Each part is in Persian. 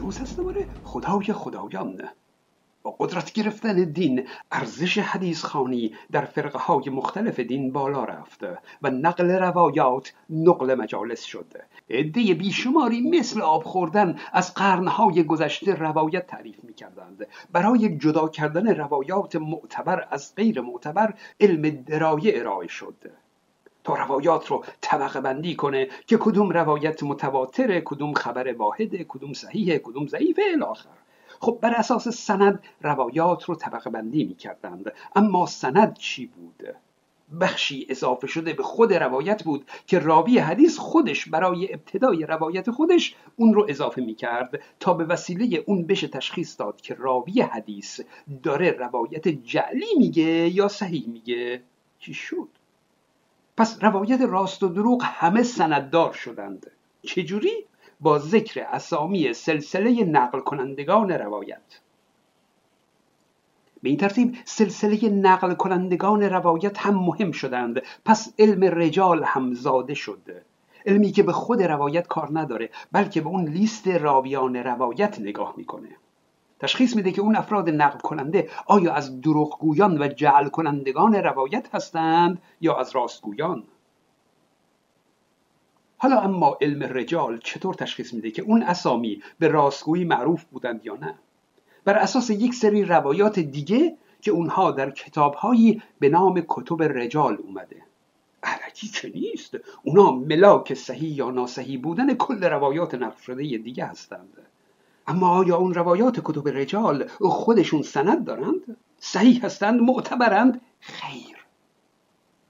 روز هست دوباره. خدای خدایان. با قدرت گرفتن دین ارزش حدیث خانی در فرقه های مختلف دین بالا رفت و نقل روایات نقل مجالس شد. عده بیشماری مثل آب خوردن از قرنهای گذشته روایت تعریف می کردند برای جدا کردن روایات معتبر از غیر معتبر علم درایه ارائه شد. روایات رو طبقه بندی کنه که کدوم روایت متواتره کدوم خبر واحده کدوم صحیحه کدوم ضعیفه الاخر خب بر اساس سند روایات رو طبقه بندی می کردند اما سند چی بود؟ بخشی اضافه شده به خود روایت بود که راوی حدیث خودش برای ابتدای روایت خودش اون رو اضافه می کرد تا به وسیله اون بشه تشخیص داد که راوی حدیث داره روایت جعلی میگه یا صحیح میگه چی شد؟ پس روایت راست و دروغ همه سنددار شدند. چجوری؟ با ذکر اسامی سلسله نقل کنندگان روایت. به این ترتیب سلسله نقل کنندگان روایت هم مهم شدند. پس علم رجال هم زاده شد. علمی که به خود روایت کار نداره بلکه به اون لیست راویان روایت نگاه می‌کنه. تشخیص میده که اون افراد نقل کننده آیا از دروغگویان و جعل کنندگان روایت هستند یا از راستگویان؟ حالا اما علم رجال چطور تشخیص میده که اون اسامی به راستگویی معروف بودند یا نه؟ بر اساس یک سری روایات دیگه که اونها در کتابهایی به نام کتب رجال اومده. علکی که نیست. اونا ملاک صحیح یا ناصحیح بودن کل روایات نقل شده دیگه هستند. اما آیا اون روایات کتب رجال خودشون سند دارند؟ صحیح هستند؟ معتبرند؟ خیر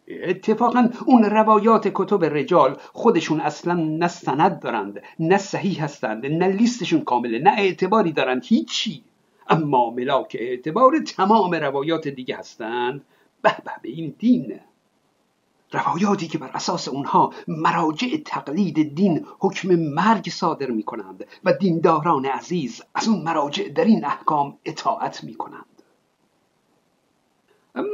اتفاقا اون روایات کتب رجال خودشون اصلا نه سند دارند نه صحیح هستند نه لیستشون کامله نه اعتباری دارند هیچی اما ملاک اعتبار تمام روایات دیگه هستند به به به این دین روایاتی که بر اساس اونها مراجع تقلید دین حکم مرگ صادر می کنند و دینداران عزیز از اون مراجع در این احکام اطاعت می کنند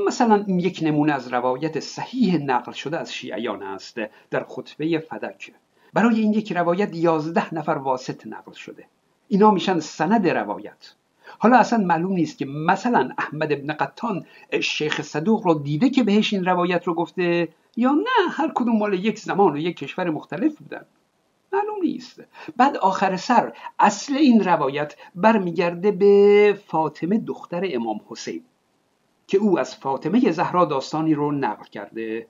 مثلا یک نمونه از روایت صحیح نقل شده از شیعیان است در خطبه فدک. برای این یک روایت یازده نفر واسط نقل شده. اینا میشن سند روایت. حالا اصلا معلوم نیست که مثلا احمد ابن قطان شیخ صدوق رو دیده که بهش این روایت رو گفته یا نه هر کدوم مال یک زمان و یک کشور مختلف بودن. معلوم نیست. بعد آخر سر اصل این روایت برمیگرده به فاطمه دختر امام حسین که او از فاطمه زهرا داستانی رو نقل کرده.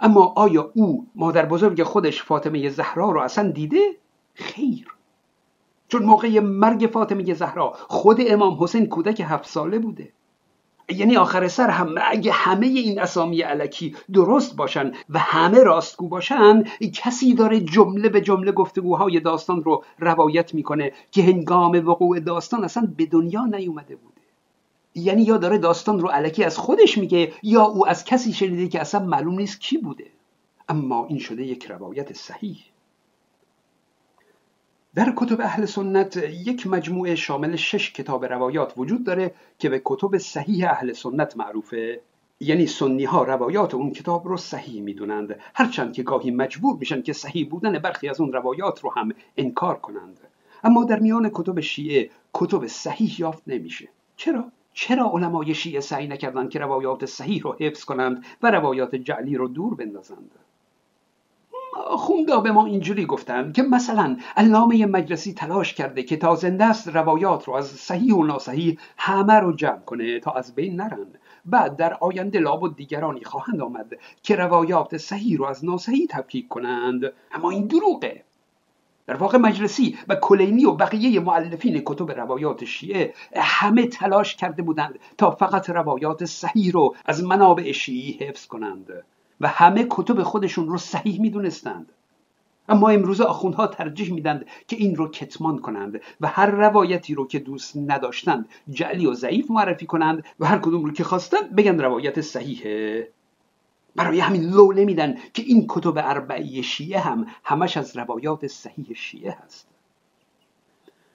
اما آیا او مادر بزرگ خودش فاطمه زهرا رو اصلا دیده؟ خیر. چون موقع مرگ فاطمه زهرا خود امام حسین کودک هفت ساله بوده. یعنی آخر سر هم اگه همه این اسامی علکی درست باشن و همه راستگو باشن کسی داره جمله به جمله گفتگوهای داستان رو روایت می‌کنه که هنگام وقوع داستان اصلا به دنیا نیومده بوده. یعنی یا داره داستان رو علکی از خودش میگه یا او از کسی شنیده که اصلا معلوم نیست کی بوده. اما این شده یک روایت صحیح. در کتب اهل سنت یک مجموعه شامل شش کتاب روایات وجود داره که به کتب صحیح اهل سنت معروفه. یعنی سنی ها روایات اون کتاب رو صحیح می‌دونند. هرچند که گاهی مجبور میشن که صحیح بودن برخی از اون روایات رو هم انکار کنند. اما در میان کتب شیعه کتب صحیح یافت نمیشه. چرا؟ چرا علمای شیعه سعی نکردند که روایات صحیح رو حفظ کنند و روایات جعلی رو دور بندازند؟ خوندا به ما اینجوری گفتن که مثلا علامه مجلسی تلاش کرده که تا زنده است روایات رو از صحیح و ناصحیح همه رو جمع کنه تا از بین نرن. بعد در آینده لابد دیگرانی خواهند آمد که روایات صحیح رو از ناصحیح تفکیک کنند. اما این دروغه. در واقع مجلسی و کلینی و بقیه معلفین کتب روایات شیعه همه تلاش کرده بودند تا فقط روایات صحیح رو از منابع شیعی حفظ کنند. و همه کتب خودشون رو صحیح می‌دونستند. اما امروز آخوندها ترجیح میدند که این رو کتمان کنند و هر روایتی رو که دوست نداشتند جعلی و ضعیف معرفی کنند و هر کدوم رو که خواستند بگن روایت صحیحه. برای همین لو میدن که این کتب اربعی شیعه هم همش از روایات صحیح شیعه هست.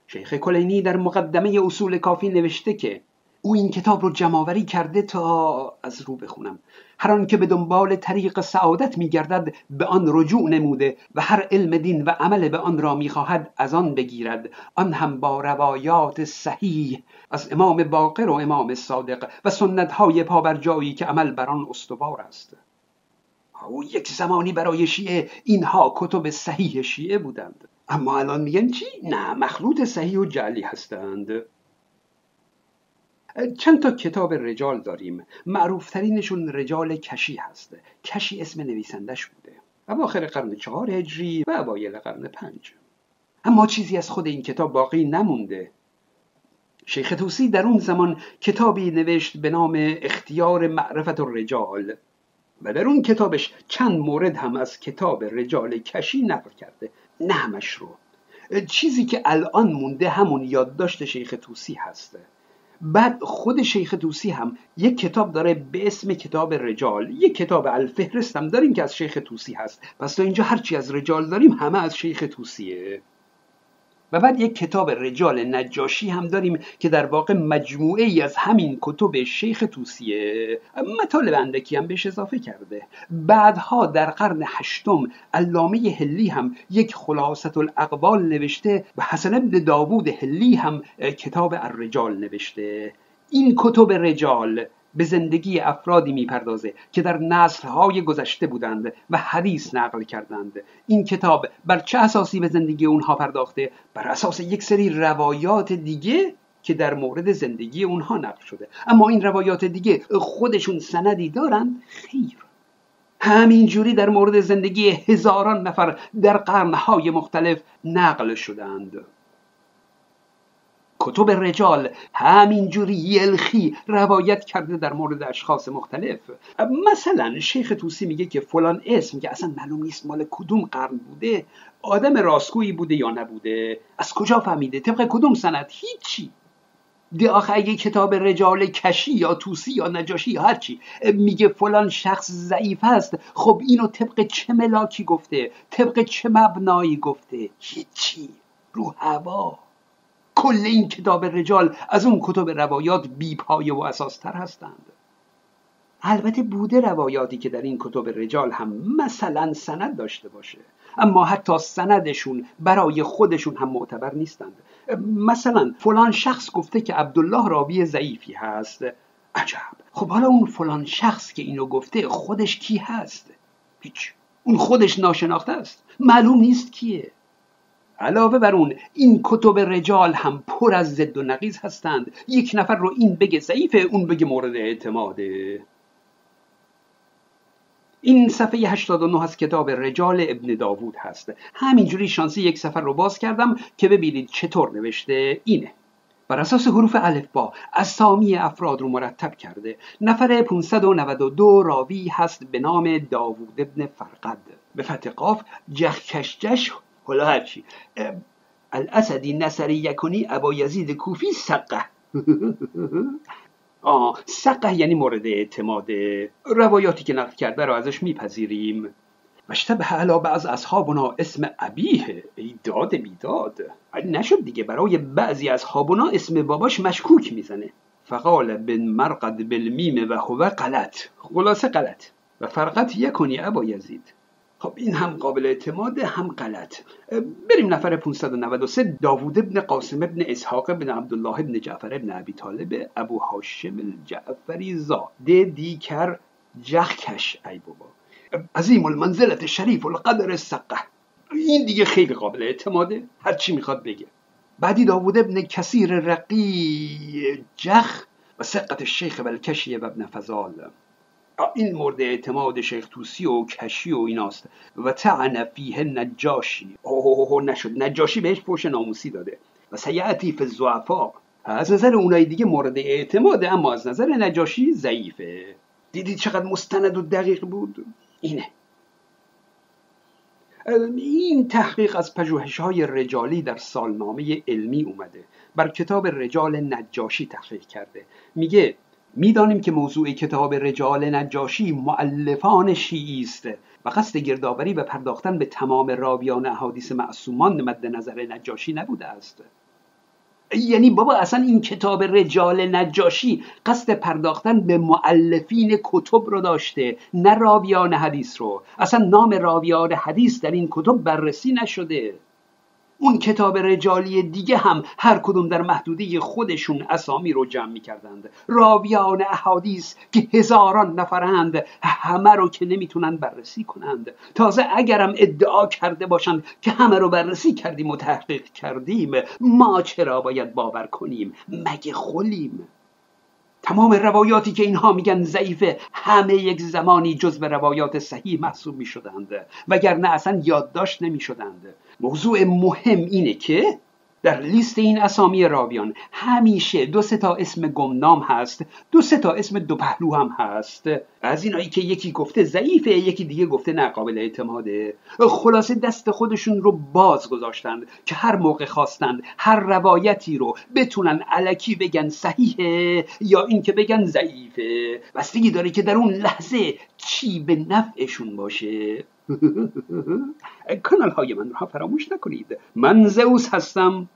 شیخ کلینی در مقدمه اصول کافی نوشته که او این کتاب رو جمعآوری کرده تا از رو بخونم. هر آن که به دنبال طریق سعادت میگردد به آن رجوع نموده و هر علم دین و عمل به آن را می‌خواهد از آن بگیرد. آن هم با روایات صحیح از امام باقر و امام صادق و سنت های پابرجایی که عمل بر آن استوار است. او یک زمانی برای شیعه اینها کتب صحیح شیعه بودند. اما الان میگن چی؟ نه مخلوط صحیح و جعلی هستند. چند تا کتاب رجال داریم. معروفترینشون رجال کشی هست. کشی اسم نویسندش بوده. اواخر قرن چهار هجری و اوایل قرن پنج. اما چیزی از خود این کتاب باقی نمونده. شیخ توسی در اون زمان کتابی نوشت به نام اختیار معرفت الرجال. و در اون کتابش چند مورد هم از کتاب رجال کشی نقل کرده. نه همش رو. چیزی که الان مونده همون یادداشت شیخ توسی هسته بعد خود شیخ توسی هم یک کتاب داره به اسم کتاب رجال یک کتاب الفهرست هم داریم که از شیخ توسی هست. پس تا اینجا هرچی از رجال داریم همه از شیخ توسیه و بعد یک کتاب رجال نجاشی هم داریم که در واقع مجموعه ای از همین کتب شیخ توسیه مطالب اندکی هم بهش اضافه کرده. بعدها در قرن هشتم علامه هلی هم یک خلاصت الاقوال نوشته و حسن ابن داوود هلی هم کتاب الرجال نوشته. این کتب رجال به زندگی افرادی می‌پردازه که در نسلهای گذشته بودند و حدیث نقل کردند. این کتاب بر چه اساسی به زندگی اونها پرداخته؟ بر اساس یک سری روایات دیگه که در مورد زندگی اونها نقل شده. اما این روایات دیگه خودشون سندی دارند خیر. همینجوری در مورد زندگی هزاران نفر در قرنهای مختلف نقل شدند. کتب رجال همینجوری یلخی روایت کرده در مورد اشخاص مختلف. مثلا شیخ توسی میگه که فلان اسم که اصلا معلوم نیست مال کدوم قرن بوده آدم راستگویی بوده یا نبوده از کجا فهمیده؟ طبق کدوم سند؟ هیچی. دی آخه اگه کتاب رجال کشی یا توسی یا نجاشی یا هرچی میگه فلان شخص ضعیف است خب اینو طبق چه ملاکی گفته؟ طبق چه مبنایی گفته؟ هیچی. رو هوا. کل این کتاب رجال از اون کتب روایات بی پایه و اساستر هستند. البته بوده روایاتی که در این کتب رجال هم مثلا سند داشته باشه اما حتی سندشون برای خودشون هم معتبر نیستند. مثلا فلان شخص گفته که عبدالله راوی ضعیفی هست. عجب. خب حالا اون فلان شخص که اینو گفته خودش کی هست؟ هیچ. اون خودش ناشناخته است. معلوم نیست کیه. علاوه بر اون این کتب رجال هم پر از زد و نقیز هستند. یک نفر رو این بگه ضعیفه اون بگه مورد اعتماده. این صفحه 89 از کتاب رجال ابن داوود هست. همینجوری شانسی یک سفر رو باز کردم که ببینید چطور نوشته اینه. بر اساس حروف با اسامی افراد رو مرتب کرده. نفر 592 راوی هست به نام داوود ابن فرقد. به فتح قاف جخکشجش حالا هرچی الاسدی نصری یکونی ابا یزید کوفی سقه. آه سقه یعنی مورد اعتماد. روایاتی که نقل کرده رو ازش میپذیریم. به علا بعض اصحابنا اسم ابیه. ای داد بیداد. نشد دیگه برای بعضی اصحابنا اسم باباش مشکوک می‌زنه. فقال بن مرقد بالمیم و هو غلط خلاصه غلط و فرقت یکنی ابا یزید. خب این هم قابل اعتماد هم غلط. بریم نفر 593 داوود ابن قاسم ابن اسحاق ابن عبدالله ابن جعفر ابن ابی طالب ابو هاشم الجعفری زاده دیکر جخکش ای بابا. عظیم المنزلت شریف القدر السقه این دیگه خیلی قابل اعتماده هر چی می‌خواد بگه. بعدی داوود ابن کثیر رقی جخ و سقت الشیخ بلکشی و ابن فضال. این مورد اعتماد شیخ توسی و کشی و ایناست. و تعن فیه نجاشی. اوه نشد. نجاشی بهش پوش ناموسی داده. و سیعتی فی الزعفا از نظر اونای دیگه مورد اعتماده اما از نظر نجاشی ضعیفه. دیدید چقدر مستند و دقیق بود؟ اینه. این تحقیق از پژوهش های رجالی در سالنامه علمی اومده. بر کتاب رجال نجاشی تحقیق کرده. میگه می‌دانیم که موضوع کتاب رجال نجاشی معلفان شیعی است و قصد گردآوری و پرداختن به تمام راویان احادیث معصومان مد نظر نجاشی نبوده است. یعنی بابا اصلا این کتاب رجال نجاشی قصد پرداختن به معلفین کتب رو داشته نه راویان حدیث رو. اصلا نام راویان حدیث در این کتب بررسی نشده. اون کتاب رجالی دیگه هم هر کدوم در محدوده خودشون اسامی رو جمع می‌کردند. راویان احادیث که هزاران نفرند همه رو که نمی‌تونن بررسی کنند. تازه اگرم ادعا کرده باشند که همه رو بررسی کردیم و تحقیق کردیم ما چرا باید باور کنیم؟ مگه خلیم؟ تمام روایاتی که اینها میگن ضعیفه همه یک زمانی جز به روایات صحیح محسوب می‌شدند. وگرنه اصلا یادداشت نمی‌شدند. موضوع مهم اینه که در لیست این اسامی راویان همیشه دو سه تا اسم گمنام هست دو سه تا اسم دو پهلو هم هست. از اینایی که یکی گفته ضعیفه یکی دیگه گفته نه قابل اعتماده. خلاصه دست خودشون رو باز گذاشتند که هر موقع خواستند هر روایتی رو بتونن علکی بگن صحیحه یا اینکه بگن ضعیفه. بستگی داره که در اون لحظه چی به نفعشون باشه؟ کانال های من را فراموش نکنید. من زئوس هستم.